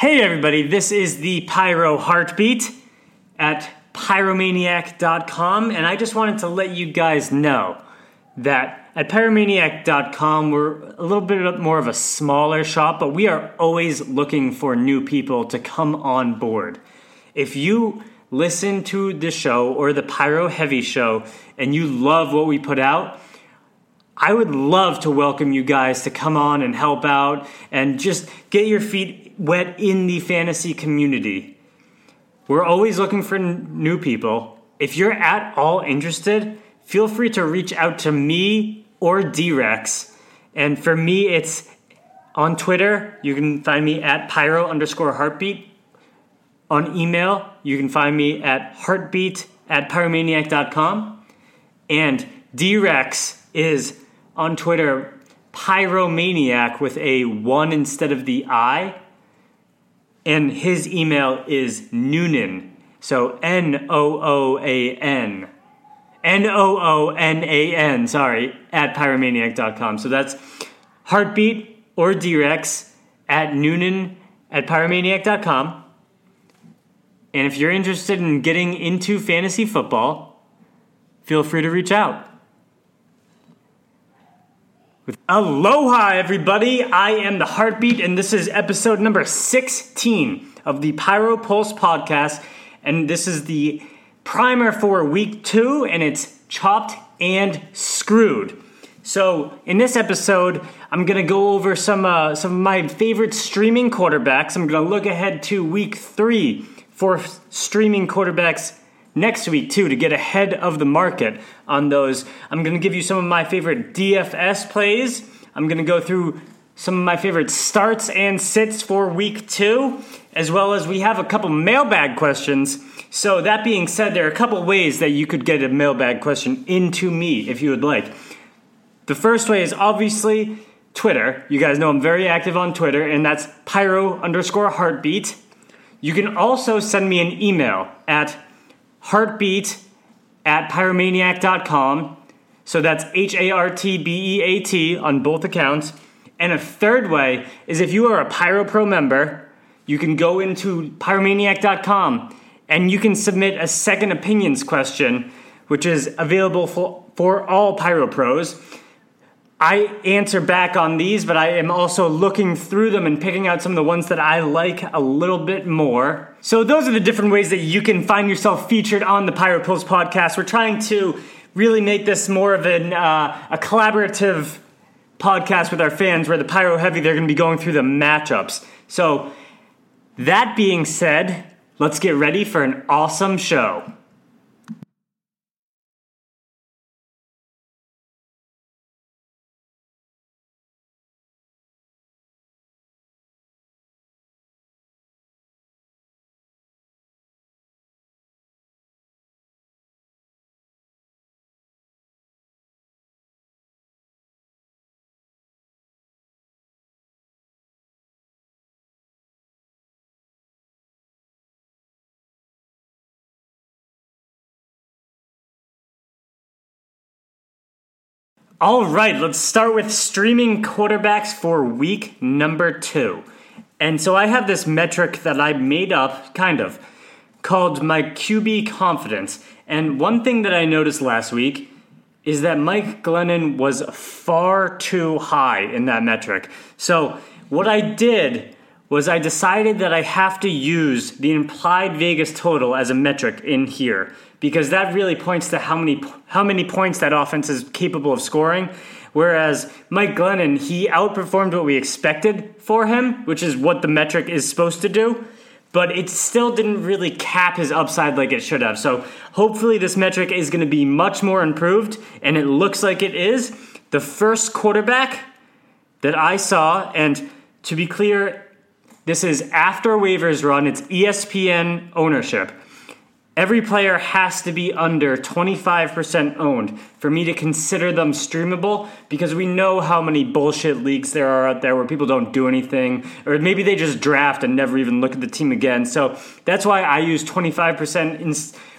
Hey, everybody, this is the Pyro Hartbeat at pyromaniac.com, and I just wanted to let you guys know that at pyromaniac.com we're a little bit more of a smaller shop, but we are always looking for new people to come on board. If you listen to the show or the Pyro Heavy show and you love what we put out, I would love to welcome you guys to come on and help out and just get your feet in the fantasy community. We're always looking for n- new people. If you're at all interested, feel free to reach out to me or D-Rex. And for me, it's on Twitter. You can find me at pyro underscore hartbeat. On email, you can find me at hartbeat at pyromaniac.com. And D-Rex is on Twitter pyromaniac with a one instead of the I. And his email is Noonan. So N O O A N. N O O N A N, sorry, at pyromaniac.com. So that's hartbeat or D-Rex at Noonan at pyromaniac.com. And if you're interested in getting into fantasy football, feel free to reach out. With Aloha, everybody! I am the Hartbeat, and this is episode number 16 of the Pyro Pulse podcast. And this is the primer for week two, and it's chopped and screwed. So, in this episode, I'm gonna go over some uh, some of my favorite streaming quarterbacks. I'm gonna look ahead to week three for streaming quarterbacks next week too to get ahead of the market on those. I'm going to give you some of my favorite DFS plays. I'm going to go through some of my favorite starts and sits for week 2 as well as we have a couple mailbag questions. So that being said, there are a couple ways that you could get a mailbag question into me if you would like. The first way is obviously Twitter. You guys know I'm very active on Twitter, and that's pyro underscore hartbeat. You can also send me an email at hartbeat at pyromaniac.com. So that's H A R T B E A T on both accounts. And a third way is if you are a Pyro Pro member, you can go into pyromaniac.com and you can submit a second opinions question, which is available for, for all Pyro Pros. I answer back on these, but I am also looking through them and picking out some of the ones that I like a little bit more. So, those are the different ways that you can find yourself featured on the Pyro Pulse podcast. We're trying to really make this more of an, uh, a collaborative podcast with our fans where the Pyro Heavy, they're going to be going through the matchups. So, that being said, let's get ready for an awesome show. All right, let's start with streaming quarterbacks for week number two. And so I have this metric that I made up, kind of, called my QB confidence. And one thing that I noticed last week is that Mike Glennon was far too high in that metric. So what I did was I decided that I have to use the implied Vegas total as a metric in here because that really points to how many how many points that offense is capable of scoring. Whereas Mike Glennon, he outperformed what we expected for him, which is what the metric is supposed to do, but it still didn't really cap his upside like it should have. So hopefully this metric is going to be much more improved, and it looks like it is. The first quarterback that I saw, and to be clear, this is after waivers run, it's ESPN ownership. Every player has to be under 25% owned for me to consider them streamable because we know how many bullshit leagues there are out there where people don't do anything or maybe they just draft and never even look at the team again. So that's why I use 25% in,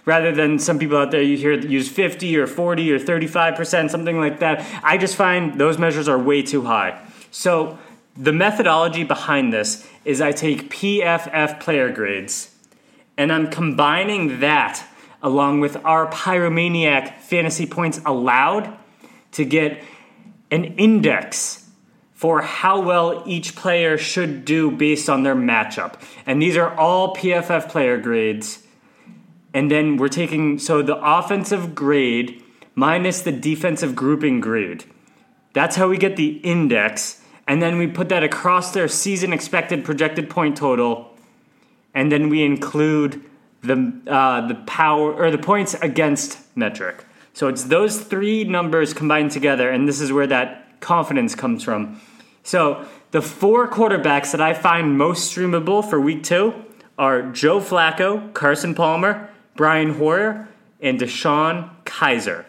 rather than some people out there you hear use 50 or 40 or 35%, something like that. I just find those measures are way too high. So the methodology behind this is I take PFF player grades and I'm combining that along with our Pyromaniac fantasy points allowed to get an index for how well each player should do based on their matchup. And these are all PFF player grades. And then we're taking, so the offensive grade minus the defensive grouping grade. That's how we get the index. And then we put that across their season expected projected point total. And then we include the, uh, the power or the points against metric. So it's those three numbers combined together, and this is where that confidence comes from. So the four quarterbacks that I find most streamable for week two are Joe Flacco, Carson Palmer, Brian Hoyer, and DeShone Kizer.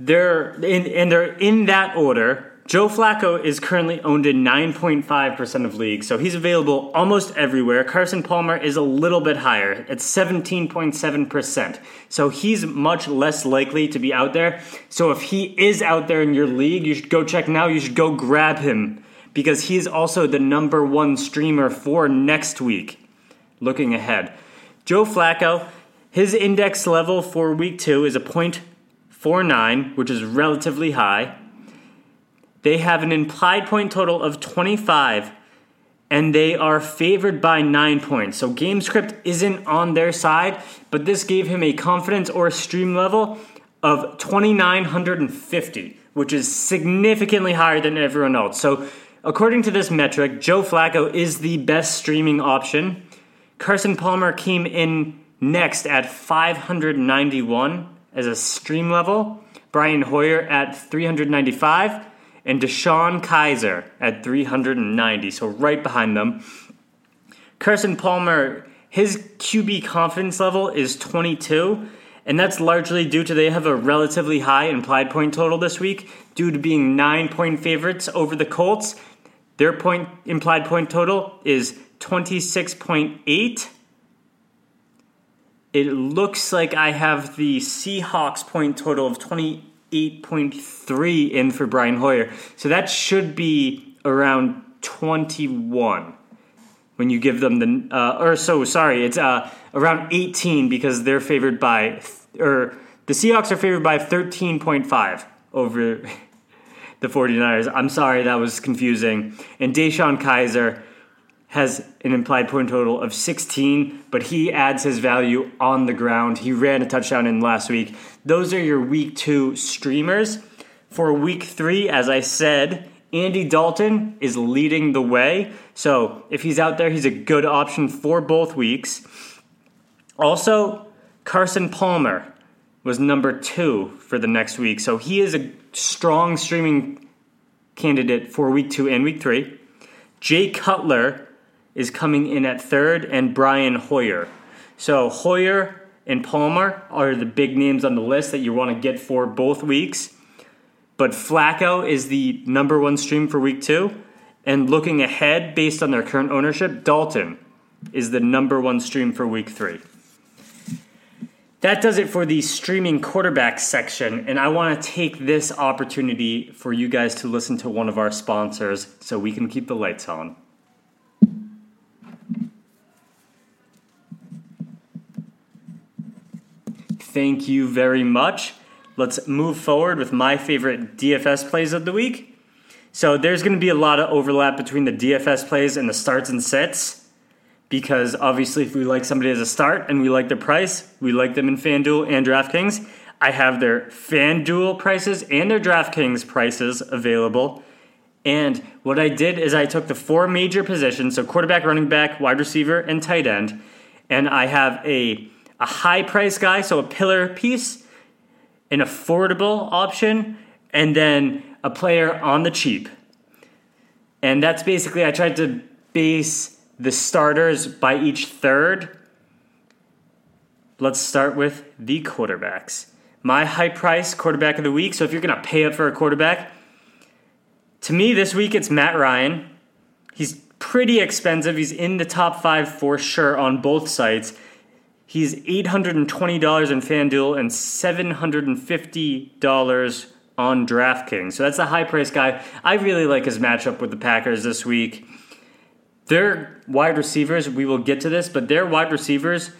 They're in, and they're in that order. Joe Flacco is currently owned in 9.5% of leagues, so he's available almost everywhere. Carson Palmer is a little bit higher at 17.7%, so he's much less likely to be out there. So if he is out there in your league, you should go check now. You should go grab him because he's also the number one streamer for next week. Looking ahead, Joe Flacco, his index level for week two is a point 49, which is relatively high. They have an implied point total of 25, and they are favored by 9 points. So GameScript isn't on their side, but this gave him a confidence or stream level of 2,950, which is significantly higher than everyone else. So, according to this metric, Joe Flacco is the best streaming option. Carson Palmer came in next at 591 as a stream level, Brian Hoyer at 395, and DeShone Kizer at 390, so right behind them. Carson Palmer, his QB confidence level is 22, and that's largely due to they have a relatively high implied point total this week due to being nine point favorites over the Colts. Their point implied point total is 26.8 it looks like I have the Seahawks point total of 28.3 in for Brian Hoyer. So that should be around 21 when you give them the, uh, or so, sorry, it's uh, around 18 because they're favored by, or the Seahawks are favored by 13.5 over the 49ers. I'm sorry, that was confusing. And DeShone Kizer has an implied point total of 16, but he adds his value on the ground. He ran a touchdown in last week. Those are your week two streamers. For week three, as I said, Andy Dalton is leading the way. So if he's out there, he's a good option for both weeks. Also, Carson Palmer was number two for the next week. So he is a strong streaming candidate for week two and week three. Jay Cutler is coming in at third, and Brian Hoyer. So Hoyer and Palmer are the big names on the list that you want to get for both weeks. But Flacco is the number one stream for week two. And looking ahead, based on their current ownership, Dalton is the number one stream for week three. That does it for the streaming quarterback section, and I want to take this opportunity for you guys to listen to one of our sponsors so we can keep the lights on. Thank you very much. Let's move forward with my favorite DFS plays of the week. So there's going to be a lot of overlap between the DFS plays and the starts and sets because obviously if we like somebody as a start and we like their price, we like them in FanDuel and DraftKings. I have their FanDuel prices and their DraftKings prices available. And what I did is I took the four major positions, so quarterback, running back, wide receiver, and tight end, and I have a a high price guy, so a pillar piece, an affordable option, and then a player on the cheap. And that's basically, I tried to base the starters by each third. Let's start with the quarterbacks. My high price quarterback of the week. So if you're going to pay up for a quarterback, to me this week it's Matt Ryan. He's pretty expensive. He's in the top five for sure on both sites. He's $820 in FanDuel and $750 on DraftKings. So that's a high price guy. I really like his matchup with the Packers this week. Their wide receivers, we will get to this, but their wide receivers,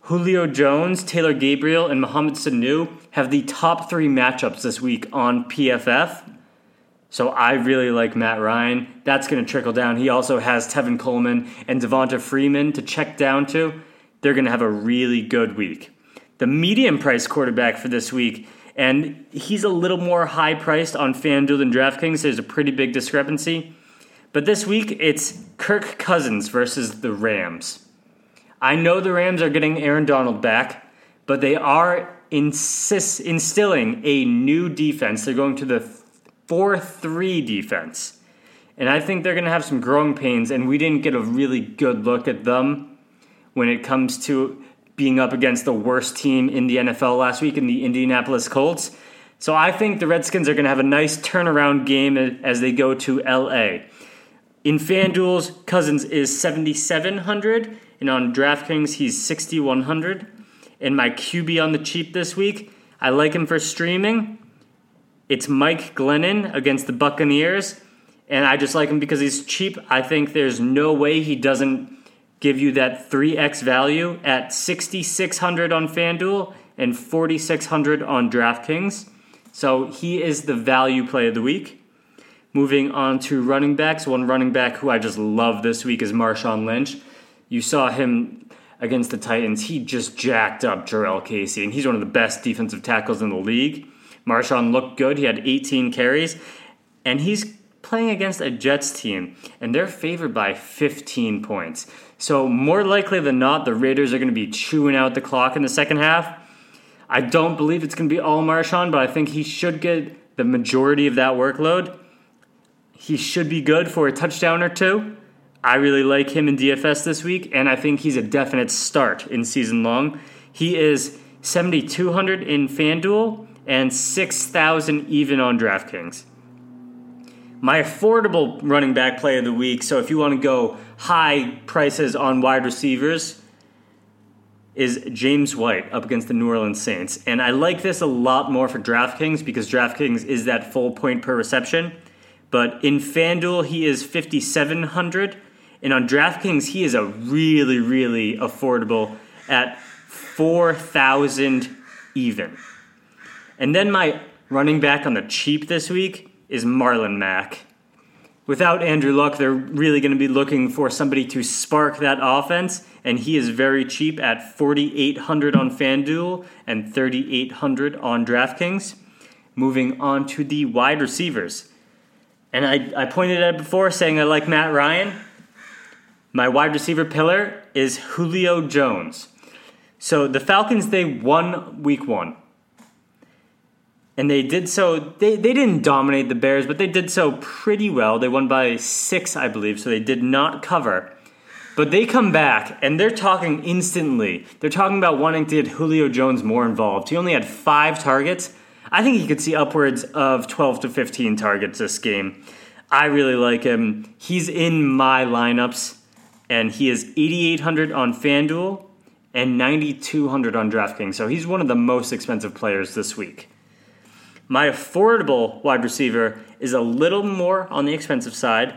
Julio Jones, Taylor Gabriel, and Mohamed Sanu, have the top three matchups this week on PFF. So I really like Matt Ryan. That's going to trickle down. He also has Tevin Coleman and Devonta Freeman to check down to. They're going to have a really good week. The medium price quarterback for this week, and he's a little more high priced on FanDuel than DraftKings. There's a pretty big discrepancy. But this week, it's Kirk Cousins versus the Rams. I know the Rams are getting Aaron Donald back, but they are insist, instilling a new defense. They're going to the 4 3 defense. And I think they're going to have some growing pains, and we didn't get a really good look at them when it comes to being up against the worst team in the NFL last week in the Indianapolis Colts. So I think the Redskins are going to have a nice turnaround game as they go to LA. In FanDuel's, Cousins is 7,700, and on DraftKings, he's 6,100. And my QB on the cheap this week, I like him for streaming. It's Mike Glennon against the Buccaneers, and I just like him because he's cheap. I think there's no way he doesn't give you that 3x value at 6600 on FanDuel and 4600 on DraftKings. So he is the value play of the week. Moving on to running backs, one running back who I just love this week is Marshawn Lynch. You saw him against the Titans. He just jacked up Jurrell Casey, and he's one of the best defensive tackles in the league. Marshawn looked good. He had 18 carries, and he's playing against a Jets team, and they're favored by 15 points. So, more likely than not, the Raiders are going to be chewing out the clock in the second half. I don't believe it's going to be all Marshawn, but I think he should get the majority of that workload. He should be good for a touchdown or two. I really like him in DFS this week, and I think he's a definite start in season long. He is 7,200 in FanDuel and 6,000 even on DraftKings. My affordable running back play of the week, so if you want to go high prices on wide receivers, is James White up against the New Orleans Saints. And I like this a lot more for DraftKings because DraftKings is that full point per reception. But in FanDuel, he is 5,700. And on DraftKings, he is a really, really affordable at 4,000 even. And then my running back on the cheap this week is Marlon Mack. Without Andrew Luck, they're really going to be looking for somebody to spark that offense, and he is very cheap at 4800 on FanDuel and 3800 on DraftKings. Moving on to the wide receivers. And I, I pointed at it before saying I like Matt Ryan. My wide receiver pillar is Julio Jones. So the Falcons, they won week one and they did so they, they didn't dominate the bears but they did so pretty well. They won by six i believe so they did not cover. But they come back and they're talking instantly. They're talking about wanting to get julio jones more involved. He only had five targets. I think he could see upwards of 12 to 15 targets this game. I really like him. He's in my lineups and he is 8800 on fanduel and 9200 on draftkings. So he's one of the most expensive players this week my affordable wide receiver is a little more on the expensive side,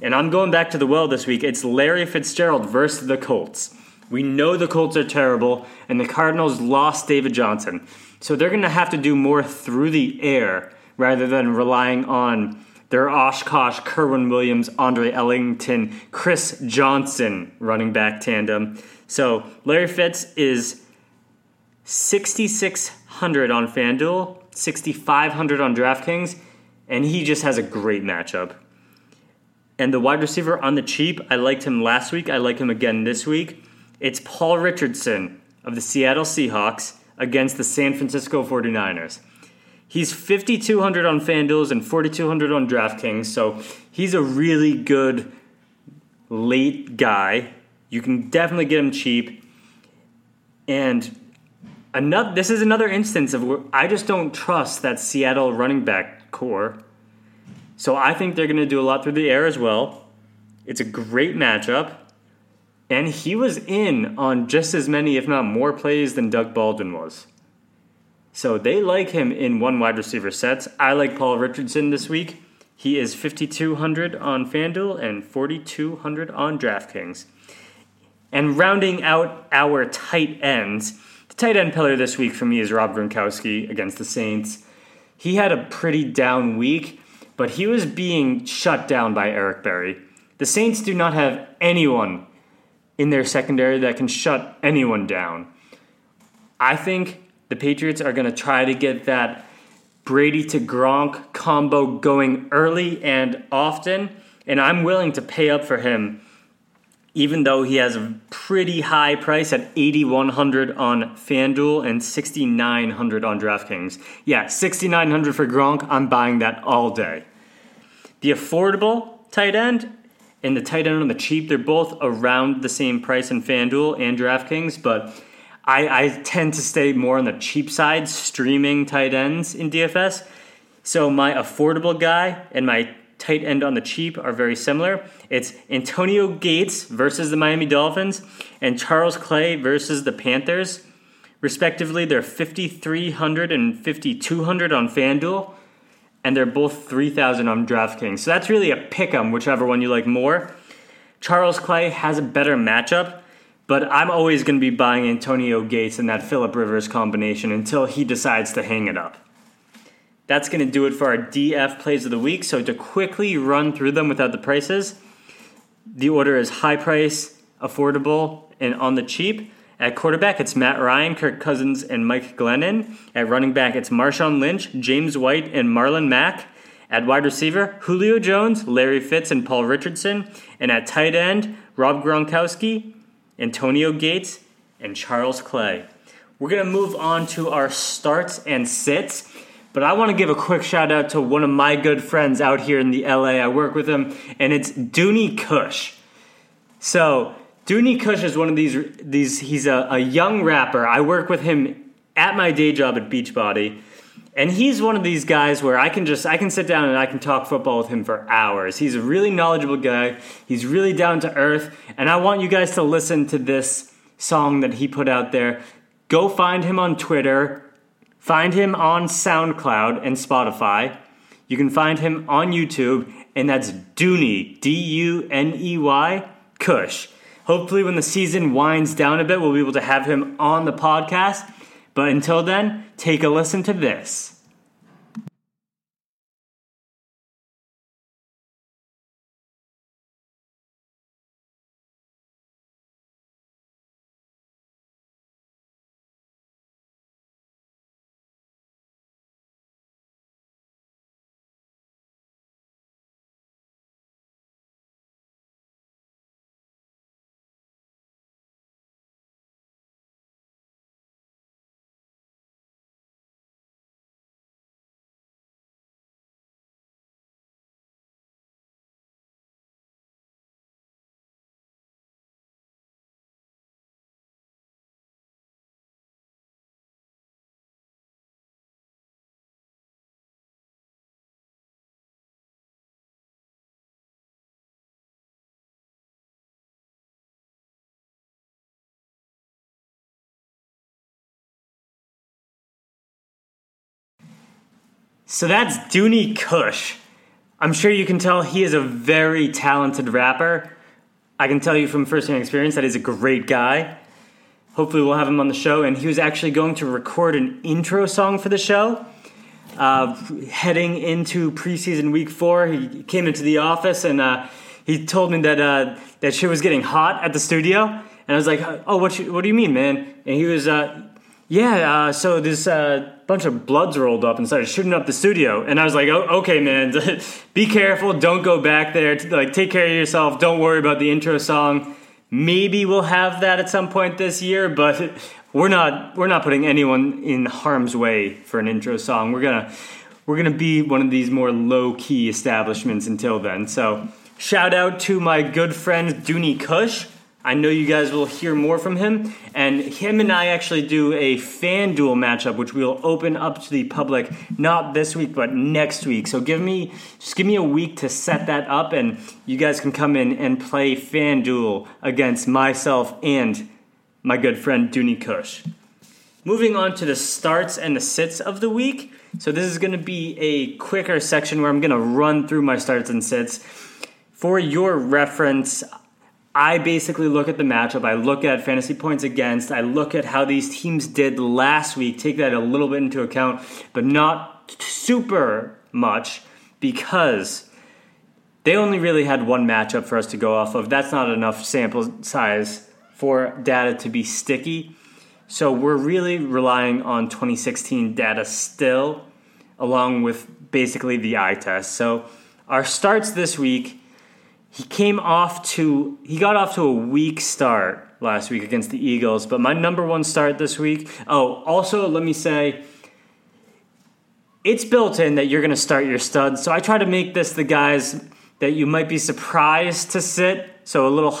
and I'm going back to the well this week. It's Larry Fitzgerald versus the Colts. We know the Colts are terrible, and the Cardinals lost David Johnson. So they're going to have to do more through the air rather than relying on their Oshkosh, Kerwynn Williams, Andre Ellington, Chris Johnson running back tandem. So Larry Fitz is 6,600 on FanDuel 6,500 on DraftKings, and he just has a great matchup. And the wide receiver on the cheap, I liked him last week. I like him again this week. It's Paul Richardson of the Seattle Seahawks against the San Francisco 49ers. He's 5,200 on FanDuels and 4,200 on DraftKings, so he's a really good late guy. You can definitely get him cheap. And another this is another instance of where I just don't trust that Seattle running back corps. So I think they're going to do a lot through the air as well. It's a great matchup. And he was in on just as many, if not more, plays than Doug Baldwin was. So they like him in one wide receiver sets. I like Paul Richardson this week. He is 5,200 on FanDuel and 4,200 on DraftKings. And rounding out our tight ends, tight end pillar this week for me is Rob Gronkowski against the Saints. He had a pretty down week, but he was being shut down by Eric Berry. The Saints do not have anyone in their secondary that can shut anyone down. I think the Patriots are going to try to get that Brady to Gronk combo going early and often, and I'm willing to pay up for him even though he has a pretty high price at 8100 on FanDuel and 6900 on DraftKings. Yeah, 6900 for Gronk, I'm buying that all day. The affordable tight end and the tight end on the cheap, they're both around the same price in FanDuel and DraftKings, but I, I tend to stay more on the cheap side, streaming tight ends in DFS. So my affordable guy and my tight end on the cheap are very similar. It's Antonio Gates versus the Miami Dolphins and Charles Clay versus the Panthers. Respectively, they're 5,300 and 5,200 on FanDuel, and they're both 3,000 on DraftKings. So that's really a pick 'em, whichever one you like more. Charles Clay has a better matchup, but I'm always going to be buying Antonio Gates in that Philip Rivers combination until he decides to hang it up. That's going to do it for our DF plays of the week. So to quickly run through them without the prices, the order is high price, affordable, and on the cheap. At quarterback, it's Matt Ryan, Kirk Cousins, and Mike Glennon. At running back, it's Marshawn Lynch, James White, and Marlon Mack. At wide receiver, Julio Jones, Larry Fitz, and Paul Richardson. And at tight end, Rob Gronkowski, Antonio Gates, and Charles Clay. We're going to move on to our starts and sits. But I want to give a quick shout out to one of my good friends out here in the LA. I work with him, and it's Duney Kush. So Duney Kush is one of these these. He's a, a young rapper. I work with him at my day job at Beachbody, and he's one of these guys where I can just I can sit down and I can talk football with him for hours. He's a really knowledgeable guy. He's really down to earth, and I want you guys to listen to this song that he put out there. Go find him on Twitter Find him on SoundCloud and Spotify. You can find him on YouTube, and that's Duney, D U N E Y, Kush. Hopefully, when the season winds down a bit, we'll be able to have him on the podcast. But until then, take a listen to this. So that's Duney Kush. I'm sure you can tell he is a very talented rapper. I can tell you from firsthand experience that he's a great guy. Hopefully, we'll have him on the show. And he was actually going to record an intro song for the show. Uh, heading into preseason week four, he came into the office and uh, he told me that uh, that shit was getting hot at the studio. And I was like, "Oh, what? You, what do you mean, man?" And he was, uh, "Yeah, uh, so this uh, bunch of bloods rolled up and started shooting up the studio. And I was like, oh, okay, man, be careful. Don't go back there. Like, take care of yourself. Don't worry about the intro song. Maybe we'll have that at some point this year, but we're not we're not putting anyone in harm's way for an intro song. We're gonna we're gonna be one of these more low key establishments until then. So shout out to my good friend Duney Kush. I know you guys will hear more from him. And him and I actually do a FanDuel matchup, which we'll open up to the public not this week, but next week. So give me just give me a week to set that up, and you guys can come in and play FanDuel against myself and my good friend Duney Kush. Moving on to the starts and the sits of the week. So this is going to be a quicker section where I'm going to run through my starts and sits. For your reference, I basically look at the matchup. I look at fantasy points against. I look at how these teams did last week. Take that a little bit into account, but not super much because they only really had one matchup for us to go off of. That's not enough sample size for data to be sticky. So we're really relying on 2016 data still, along with basically the eye test. So our starts this week, he came off to he got off to a weak start last week against the Eagles, but my number one start this week. Oh, also let me say it's built in that you're going to start your studs. So I try to make this the guys that you might be surprised to sit. So a little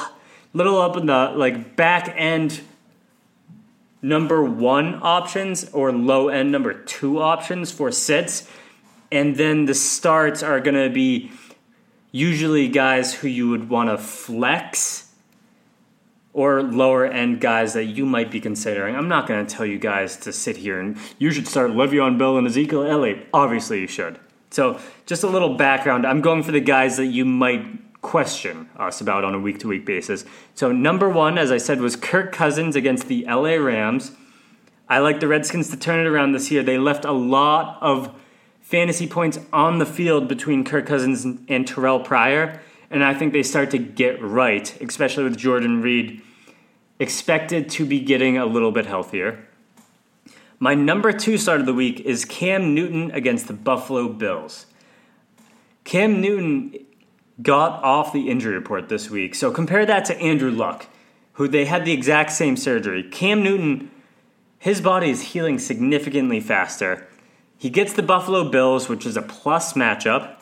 little up in the like back end number one options or low end number two options for sits. And then the starts are going to be usually guys who you would want to flex or lower end guys that you might be considering. I'm not going to tell you guys to sit here and you should start Le'Veon Bell and Ezekiel Elliott. Obviously, you should. So, just a little background. I'm going for the guys that you might question us about on a week to week basis. So, number one, as I said, was Kirk Cousins against the LA Rams. I like the Redskins to turn it around this year. They left a lot of fantasy points on the field between Kirk Cousins and Terrelle Pryor, and I think they start to get right, especially with Jordan Reed expected to be getting a little bit healthier. My number two start of the week is Cam Newton against the Buffalo Bills. Cam Newton got off the injury report this week. So compare that to Andrew Luck, who they had the exact same surgery. Cam Newton, his body is healing significantly faster. He gets the Buffalo Bills, which is a plus matchup.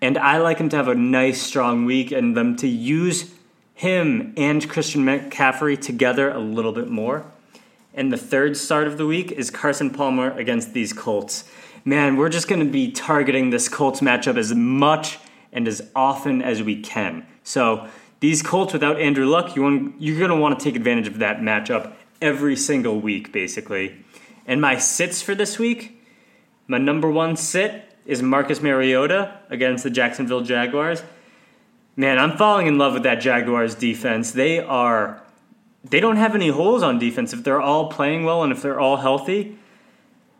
And I like him to have a nice, strong week and them to use him and Christian McCaffrey together a little bit more. And the third start of the week is Carson Palmer against these Colts. Man, we're just going to be targeting this Colts matchup as much and as often as we can. So these Colts without Andrew Luck, you want, you're going to want to take advantage of that matchup every single week, basically. And my sits for this week, my number one sit is Marcus Mariota against the Jacksonville Jaguars. Man, I'm falling in love with that Jaguars defense. They are they don't have any holes on defense if they're all playing well and if they're all healthy.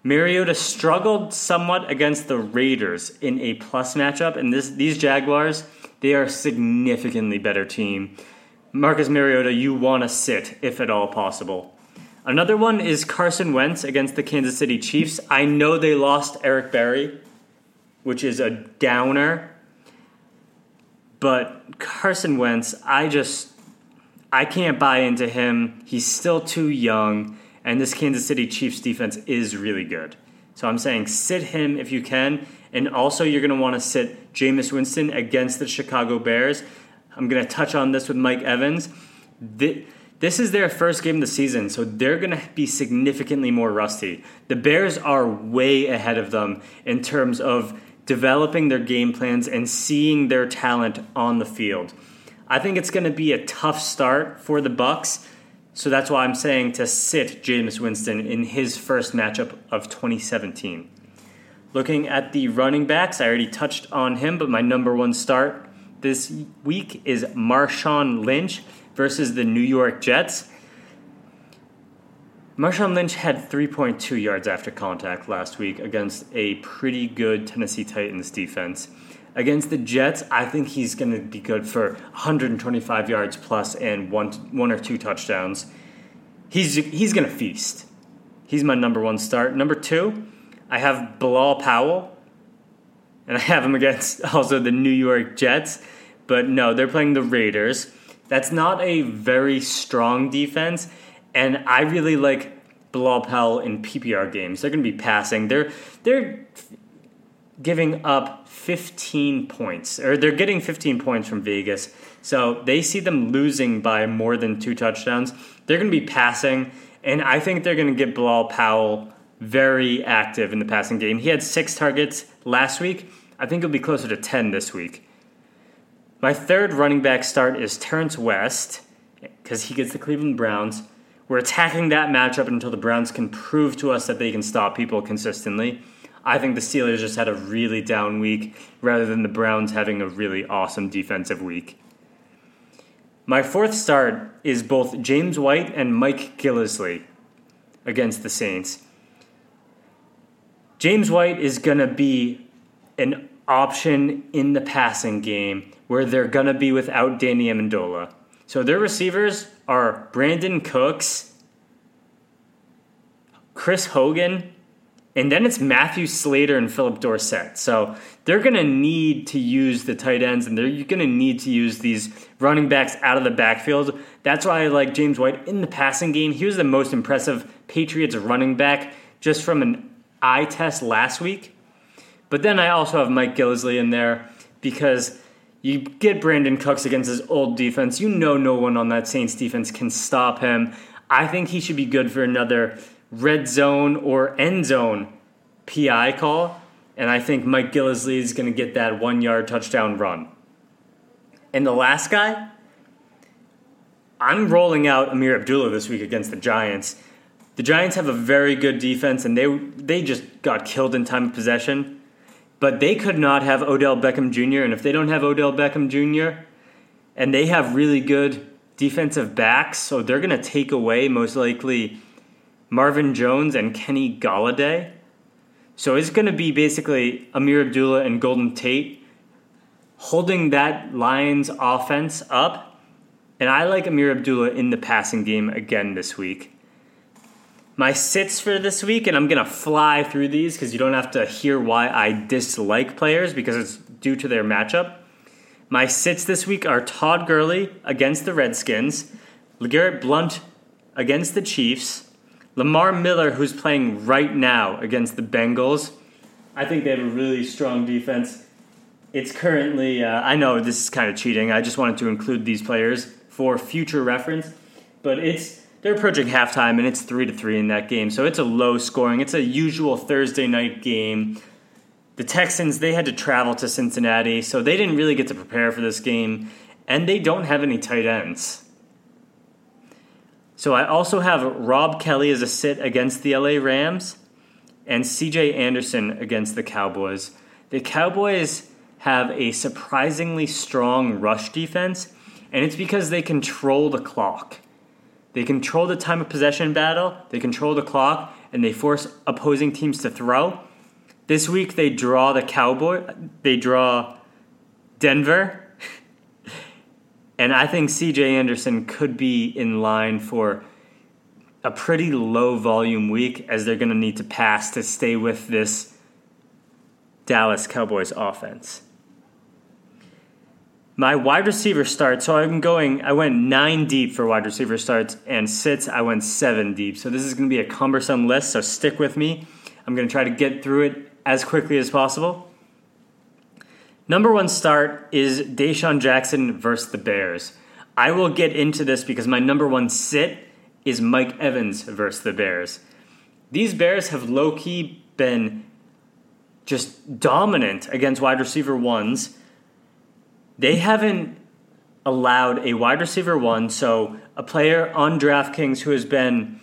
Mariota struggled somewhat against the Raiders in a plus matchup, and this, these Jaguars, they are a significantly better team. Marcus Mariota, you want to sit if at all possible. Another one is Carson Wentz against the Kansas City Chiefs. I know they lost Eric Berry, which is a downer, but Carson Wentz, I just I can't buy into him. He's still too young and this Kansas City Chiefs defense is really good. So I'm saying sit him if you can, and also you're going to want to sit Jameis Winston against the Chicago Bears. I'm going to touch on this with Mike Evans. This is their first game of the season, so they're going to be significantly more rusty. The Bears are way ahead of them in terms of developing their game plans and seeing their talent on the field. I think it's going to be a tough start for the Bucks so that's why I'm saying to sit James Winston in his first matchup of 2017. Looking at the running backs, I already touched on him, but my number one start this week is Marshawn Lynch versus the New York Jets. Marshawn Lynch had 3.2 yards after contact last week against a pretty good Tennessee Titans defense. Against the Jets, I think he's going to be good for 125 yards plus and one one or two touchdowns. He's he's going to feast. He's my number one start. Number two, I have Bilal Powell, and I have him against also the New York Jets. But no, they're playing the Raiders. That's not a very strong defense, and I really like Bilal Powell in PPR games. They're going to be passing. They're they're giving up 15 points, or they're getting 15 points from Vegas. So they see them losing by more than two touchdowns. They're going to be passing, and I think they're going to get Bilal Powell very active in the passing game. He had six targets last week. I think it'll be closer to 10 this week. My third running back start is Terrance West because he gets the Cleveland Browns. We're attacking that matchup until the Browns can prove to us that they can stop people consistently. I think the Steelers just had a really down week rather than the Browns having a really awesome defensive week. My fourth start is both James White and Mike Gillislee against the Saints. James White is going to be an option in the passing game where they're going to be without Danny Amendola. So their receivers are Brandin Cooks, Chris Hogan, and then it's Matthew Slater and Phillip Dorsett. So they're going to need to use the tight ends and they're going to need to use these running backs out of the backfield. That's why I like James White in the passing game. He was the most impressive Patriots running back just from an eye test last week. But then I also have Mike Gillislee in there because you get Brandin Cooks against his old defense. You know no one on that Saints defense can stop him. I think he should be good for another red zone or end zone PI call. And I think Mike Gillislee is going to get that one yard touchdown run. And the last guy, I'm rolling out Ameer Abdullah this week against the Giants. The Giants have a very good defense, and they they just got killed in time of possession. But they could not have Odell Beckham Jr. And if they don't have Odell Beckham Jr. and they have really good defensive backs, so they're going to take away most likely Marvin Jones and Kenny Golladay. So it's going to be basically Ameer Abdullah and Golden Tate holding that Lions offense up. And I like Ameer Abdullah in the passing game again this week my sits for this week, and I'm to fly through these because you don't have to hear why I dislike players because it's due to their matchup. My sits this week are Todd Gurley against the Redskins, LeGarrette Blount against the Chiefs, Lamar Miller, who's playing right now against the Bengals. I think they have a really strong defense. It's currently, uh, I know this is kind of cheating. I just wanted to include these players for future reference, but it's they're approaching halftime and it's three to three in that game. So it's a low scoring. It's a usual Thursday night game. The Texans they had to travel to Cincinnati, so they didn't really get to prepare for this game, and they don't have any tight ends. So I also have Rob Kelley as a sit against the LA Rams and CJ Anderson against the Cowboys. The Cowboys have a surprisingly strong rush defense, and it's because they control the clock. They control the time of possession battle, they control the clock, and they force opposing teams to throw. This week they draw the Cowboy, they draw Denver. and I think CJ Anderson could be in line for a pretty low volume week as they're going to need to pass to stay with this Dallas Cowboys offense. My wide receiver starts, so I'm going, I went nine deep for wide receiver starts, and sits, I went seven deep. So this is going to be a cumbersome list, so stick with me. I'm going to try to get through it as quickly as possible. Number one start is DeSean Jackson versus the Bears. I will get into this because my number one sit is Mike Evans versus the Bears. These Bears have low key been just dominant against wide receiver ones they haven't allowed a wide receiver one, so a player on DraftKings who has been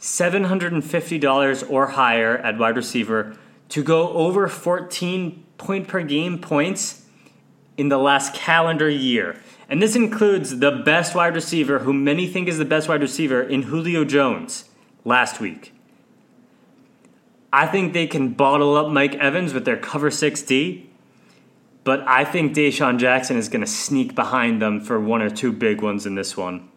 $750 or higher at wide receiver to go over 14 point per game points in the last calendar year. And this includes the best wide receiver, who many think is the best wide receiver, in Julio Jones last week. I think they can bottle up Mike Evans with their cover 6D but I think DeSean Jackson is going to sneak behind them for one or two big ones in this one.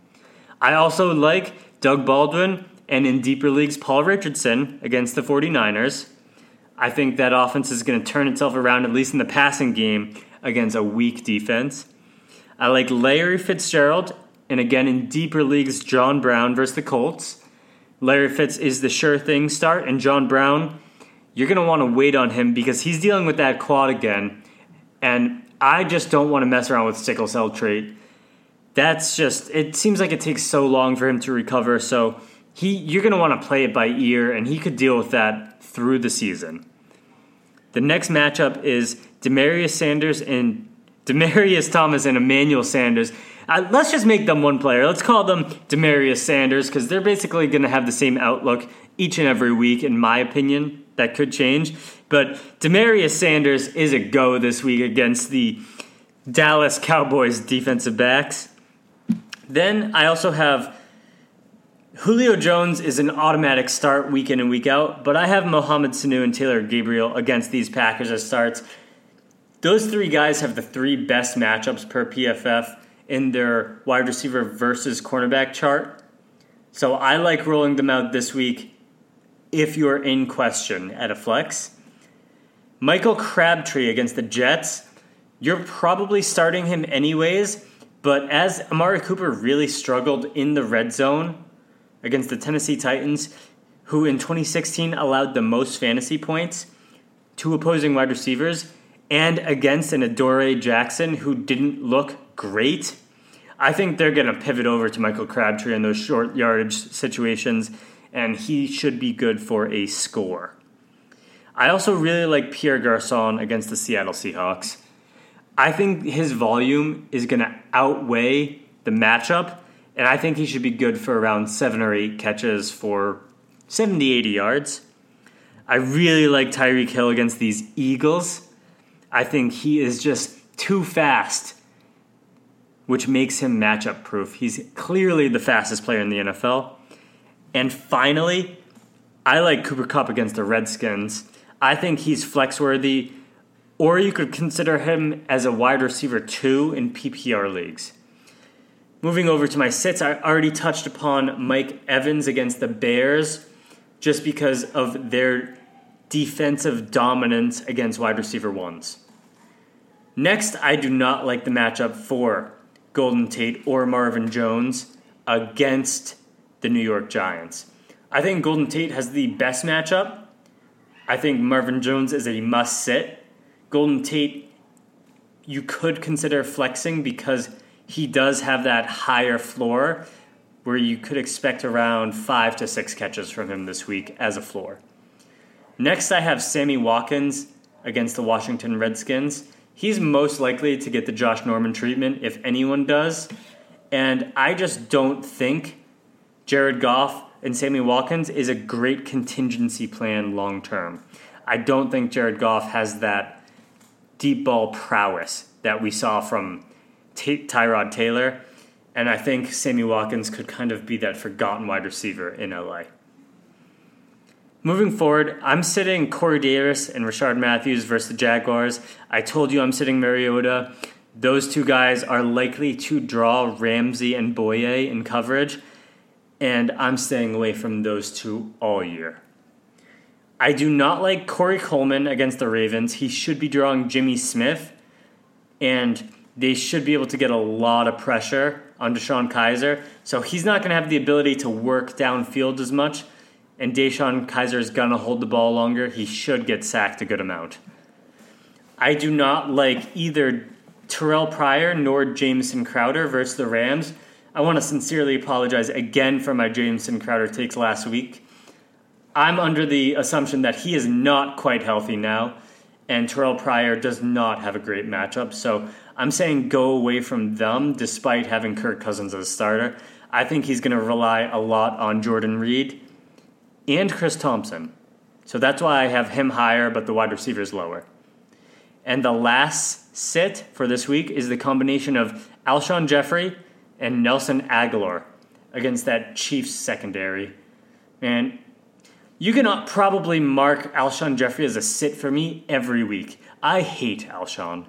I also like Doug Baldwin and in deeper leagues, Paul Richardson against the 49ers. I think that offense is going to turn itself around, at least in the passing game, against a weak defense. I like Larry Fitzgerald, and again in deeper leagues, John Brown versus the Colts. Larry Fitz is the sure thing start, and John Brown, you're going to want to wait on him because he's dealing with that quad again and I just don't want to mess around with sickle cell trait. That's just it seems like it takes so long for him to recover, so he you're going to want to play it by ear and he could deal with that through the season. The next matchup is Demarius Sanders and Demaryius Thomas and Emmanuel Sanders Uh, let's just make them one player. Let's call them Demarius Sanders because they're basically going to have the same outlook each and every week, in my opinion. That could change. But Demarius Sanders is a go this week against the Dallas Cowboys defensive backs. Then I also have Julio Jones is an automatic start week in and week out, but I have Mohamed Sanu and Taylor Gabriel against these Packers as starts. Those three guys have the three best matchups per PFF in their wide receiver versus cornerback chart. So I like rolling them out this week if you're in question at a flex. Michael Crabtree against the Jets, you're probably starting him anyways, but as Amari Cooper really struggled in the red zone against the Tennessee Titans, who in 2016 allowed the most fantasy points to opposing wide receivers, and against an Adoree' Jackson who didn't look great, I think they're going to pivot over to Michael Crabtree in those short yardage situations and he should be good for a score. I also really like Pierre Garcon against the Seattle Seahawks. I think his volume is going to outweigh the matchup, and I think he should be good for around seven or eight catches for 70, 80 yards. I really like Tyreek Hill against these Eagles. I think he is just too fast, which makes him matchup proof. He's clearly the fastest player in the NFL. And finally, I like Cooper Kupp against the Redskins. I think he's flex worthy, or you could consider him as a wide receiver two in PPR leagues. Moving over to my sits, I already touched upon Mike Evans against the Bears just because of their defensive dominance against wide receiver ones. Next, I do not like the matchup for Golden Tate or Marvin Jones against the New York Giants. I think Golden Tate has the best matchup. I think Marvin Jones is a must sit. Golden Tate, you could consider flexing because he does have that higher floor where you could expect around five to six catches from him this week as a floor. Next, I have Sammy Watkins against the Washington Redskins. He's most likely to get the Josh Norman treatment if anyone does. And I just don't think Jared Goff and Sammy Watkins is a great contingency plan long term. I don't think Jared Goff has that deep ball prowess that we saw from Ty- Tyrod Taylor, and I think Sammy Watkins could kind of be that forgotten wide receiver in LA. Moving forward, I'm sitting Corey Davis and Rishard Matthews versus the Jaguars. I told you I'm sitting Mariota. Those two guys are likely to draw Ramsey and Bouye in coverage and I'm staying away from those two all year. I do not like Corey Coleman against the Ravens. He should be drawing Jimmy Smith, and they should be able to get a lot of pressure on DeShone Kizer. So he's not going to have the ability to work downfield as much, and DeShone Kizer is going to hold the ball longer. He should get sacked a good amount. I do not like either Terrelle Pryor nor Jamison Crowder versus the Rams. I want to sincerely apologize again for my Jamison Crowder takes last week. I'm under the assumption that he is not quite healthy now, and Terrelle Pryor does not have a great matchup. So I'm saying go away from them despite having Kirk Cousins as a starter. I think he's going to rely a lot on Jordan Reed and Chris Thompson. So that's why I have him higher, but the wide receivers lower. And the last sit for this week is the combination of Alshon Jeffery and Nelson Agholor against that Chiefs secondary. And you can probably mark Alshon Jeffery as a sit for me every week. I hate Alshon.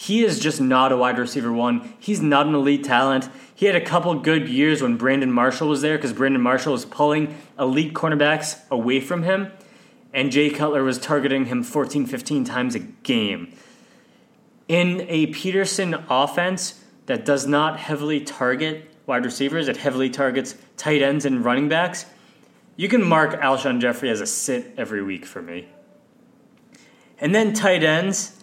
He is just not a wide receiver one. He's not an elite talent. He had a couple good years when Brandon Marshall was there because Brandon Marshall was pulling elite cornerbacks away from him, and Jay Cutler was targeting him 14, 15 times a game. In a Pederson offense, that does not heavily target wide receivers, it heavily targets tight ends and running backs, you can mark Alshon Jeffery as a sit every week for me. And then tight ends,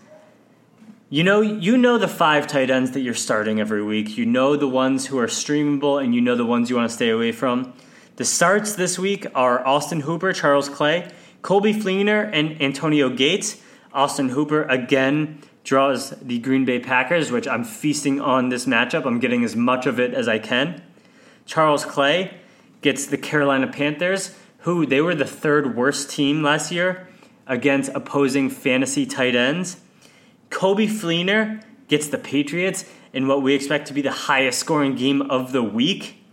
you know, you know the five tight ends that you're starting every week. You know the ones who are streamable, and you know the ones you want to stay away from. The starts this week are Austin Hooper, Charles Clay, Coby Fleener, and Antonio Gates. Austin Hooper again draws the Green Bay Packers, which I'm feasting on this matchup. I'm getting as much of it as I can. Charles Clay gets the Carolina Panthers, who they were the third worst team last year against opposing fantasy tight ends. Coby Fleener gets the Patriots in what we expect to be the highest scoring game of the week.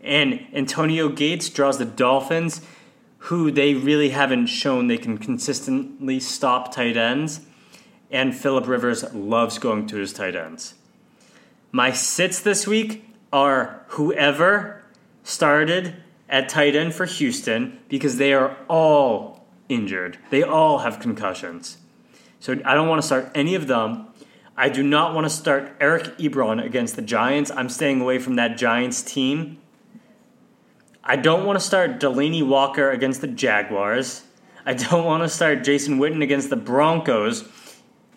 And Antonio Gates draws the Dolphins, who they really haven't shown they can consistently stop tight ends. And Philip Rivers loves going to his tight ends. My sits this week are whoever started at tight end for Houston because they are all injured. They all have concussions. So I don't want to start any of them. I do not want to start Eric Ebron against the Giants. I'm staying away from that Giants team. I don't want to start Delanie Walker against the Jaguars. I don't want to start Jason Witten against the Broncos.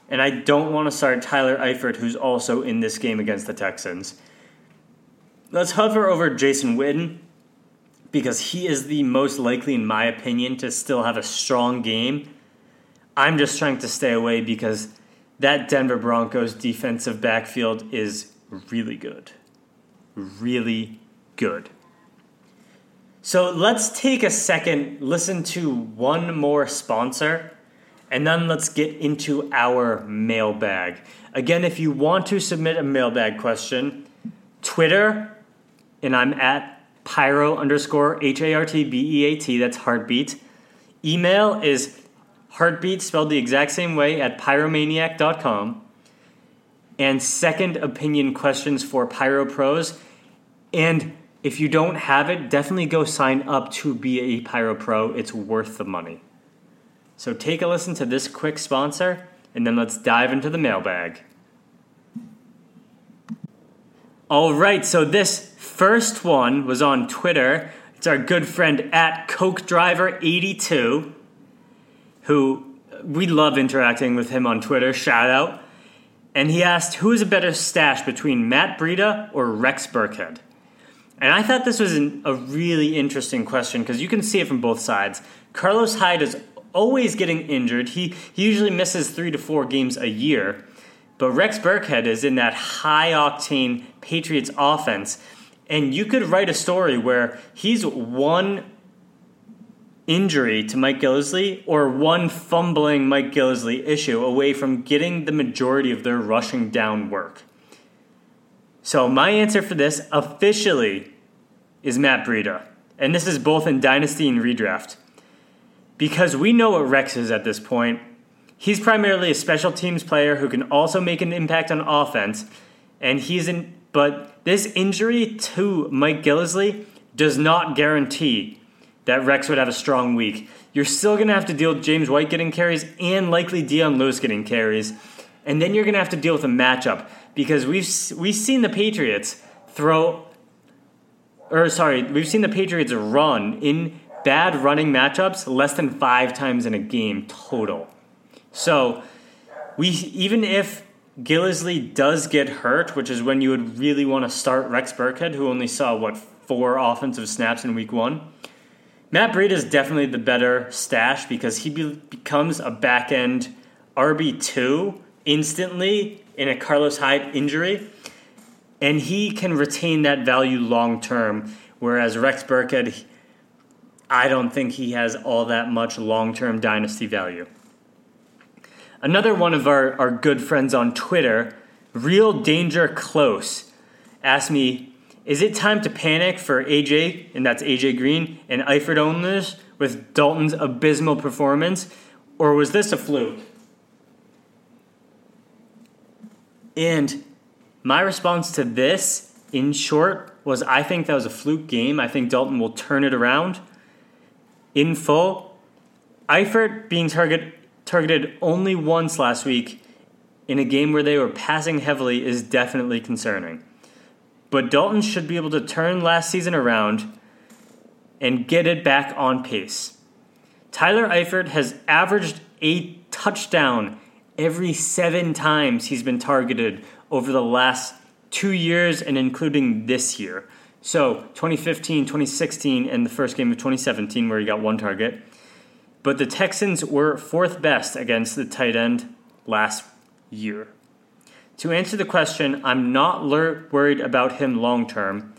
And I don't want to start Tyler Eifert, who's also in this game against the Texans. Let's hover over Jason Witten because he is the most likely, in my opinion, to still have a strong game. I'm just trying to stay away because that Denver Broncos defensive backfield is really good. Really good. So let's take a second, listen to one more sponsor, and then let's get into our mailbag. Again, if you want to submit a mailbag question, Twitter, and I'm at pyro underscore H A R T B E A T, that's hartbeat. Email is hartbeat spelled the exact same way at pyromaniac.com. And second opinion questions for Pyro Pros. And if you don't have it, definitely go sign up to be a Pyro Pro. It's worth the money. So take a listen to this quick sponsor, and then let's dive into the mailbag. All right, so this first one was on Twitter. It's our good friend at Coke Driver 82 who we love interacting with him on Twitter. Shout out. And he asked, who is a better stash between Matt Breida or Rex Burkhead? And I thought this was an, a really interesting question because you can see it from both sides. Carlos Hyde is always getting injured. He, he usually misses three to four games a year. But Rex Burkhead is in that high octane Patriots offense. And you could write a story where he's one injury to Mike Gillislee or one fumbling Mike Gillislee issue away from getting the majority of their rushing down work. So, my answer for this officially is Matt Breida. And this is both in Dynasty and Redraft. Because we know what Rex is at this point. He's primarily a special teams player who can also make an impact on offense. And he's in, but this injury to Mike Gillislee does not guarantee that Rex would have a strong week. You're still going to have to deal with James White getting carries and likely Dion Lewis getting carries. And then you're going to have to deal with a matchup because we've we've seen the Patriots throw or sorry, we've seen the Patriots run in bad running matchups less than 5 times in a game total. So, we even if Gillislee does get hurt, which is when you would really want to start Rex Burkhead, who only saw what four offensive snaps in week one Matt Breida is definitely the better stash because he be- becomes a back end RB2 instantly in a Carlos Hyde injury, and he can retain that value long term. Whereas Rex Burkhead, I don't think he has all that much long term dynasty value. Another one of our, our good friends on Twitter, Real Danger Close, asked me is it time to panic for AJ, and that's AJ Green, and Eifert owners with Dalton's abysmal performance, or was this a fluke? And my response to this, in short, was I think that was a fluke game. I think Dalton will turn it around in full. Eifert being target, targeted only once last week in a game where they were passing heavily is definitely concerning. But Dalton should be able to turn last season around and get it back on pace. Tyler Eifert has averaged a touchdown every seven times he's been targeted over the last two years and including this year. So 2015, 2016, and the first game of 2017, where he got one target. But the Texans were fourth best against the tight end last year. To answer the question, I'm not worried about him long term.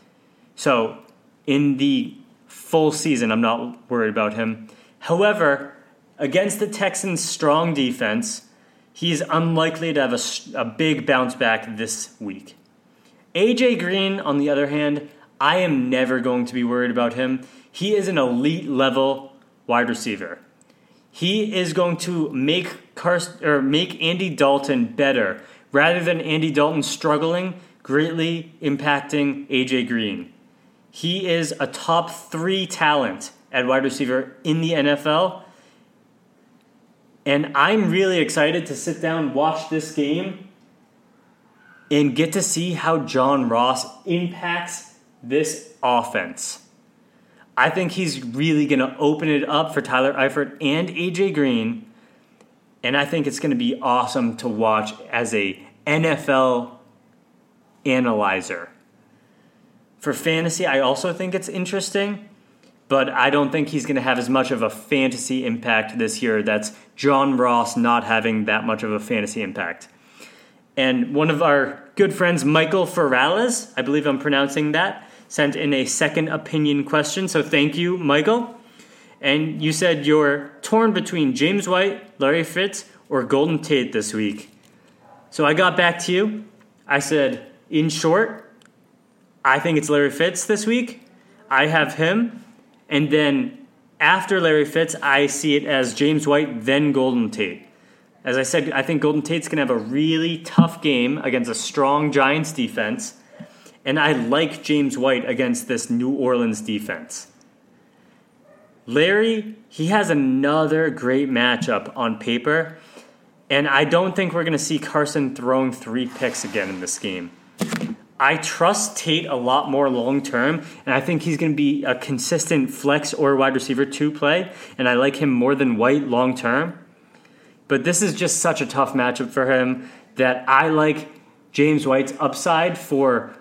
So, in the full season, I'm not worried about him. However, against the Texans' strong defense, he's unlikely to have a, a big bounce back this week. AJ Green, on the other hand, I am never going to be worried about him. He is an elite level wide receiver. He is going to make Carson, or make Andy Dalton better rather than Andy Dalton struggling, greatly impacting AJ Green. He is a top three talent at wide receiver in the NFL. And I'm really excited to sit down, watch this game, and get to see how John Ross impacts this offense. I think he's really going to open it up for Tyler Eifert and AJ Green. And I think it's going to be awesome to watch as a NFL analyzer. For fantasy, I also think it's interesting, but I don't think he's going to have as much of a fantasy impact this year. That's John Ross not having that much of a fantasy impact. And one of our good friends, Michael Ferrales, I believe I'm pronouncing that, sent in a second opinion question. So thank you, Michael. And you said you're torn between James White, Larry Fitz, or Golden Tate this week. So I got back to you. I said, in short, I think it's Larry Fitz this week. I have him. And then after Larry Fitz, I see it as James White, then Golden Tate. As I said, I think Golden Tate's going to have a really tough game against a strong Giants defense. And I like James White against this New Orleans defense. Larry, he has another great matchup on paper. And I don't think we're going to see Carson throwing three picks again in this game. I trust Tate a lot more long term, and I think he's going to be a consistent flex or wide receiver two play, and I like him more than White long term. But this is just such a tough matchup for him that I like James White's upside for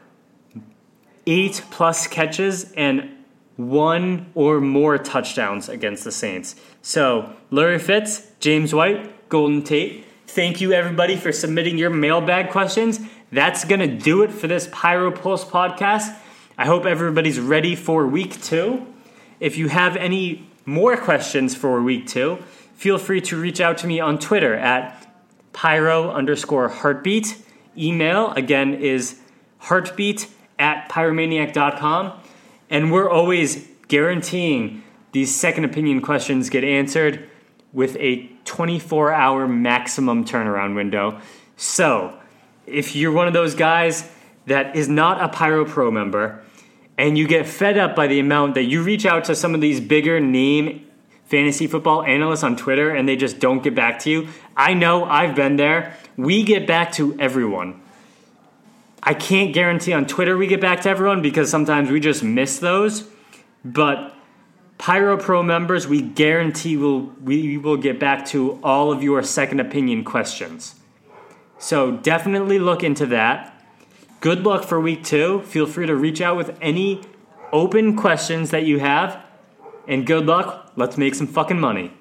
eight plus catches and one or more touchdowns against the Saints. So, Larry Fitz, James White, Golden Tate. Thank you, everybody, for submitting your mailbag questions that's going to do it for this Pyro Pulse podcast. I hope everybody's ready for week two. If you have any more questions for week two, feel free to reach out to me on Twitter at pyro underscore hartbeat. Email, again, is hartbeat at pyromaniac.com. And we're always guaranteeing these second opinion questions get answered with a 24 hour maximum turnaround window. So, if you're one of those guys that is not a Pyro Pro member and you get fed up by the amount that you reach out to some of these bigger name fantasy football analysts on Twitter and they just don't get back to you, I know I've been there. We get back to everyone. I can't guarantee on Twitter we get back to everyone because sometimes we just miss those, but Pyro Pro members, we guarantee will we will get back to all of your second opinion questions. So definitely look into that. Good luck for week two. Feel free to reach out with any open questions that you have. And good luck. Let's make some fucking money.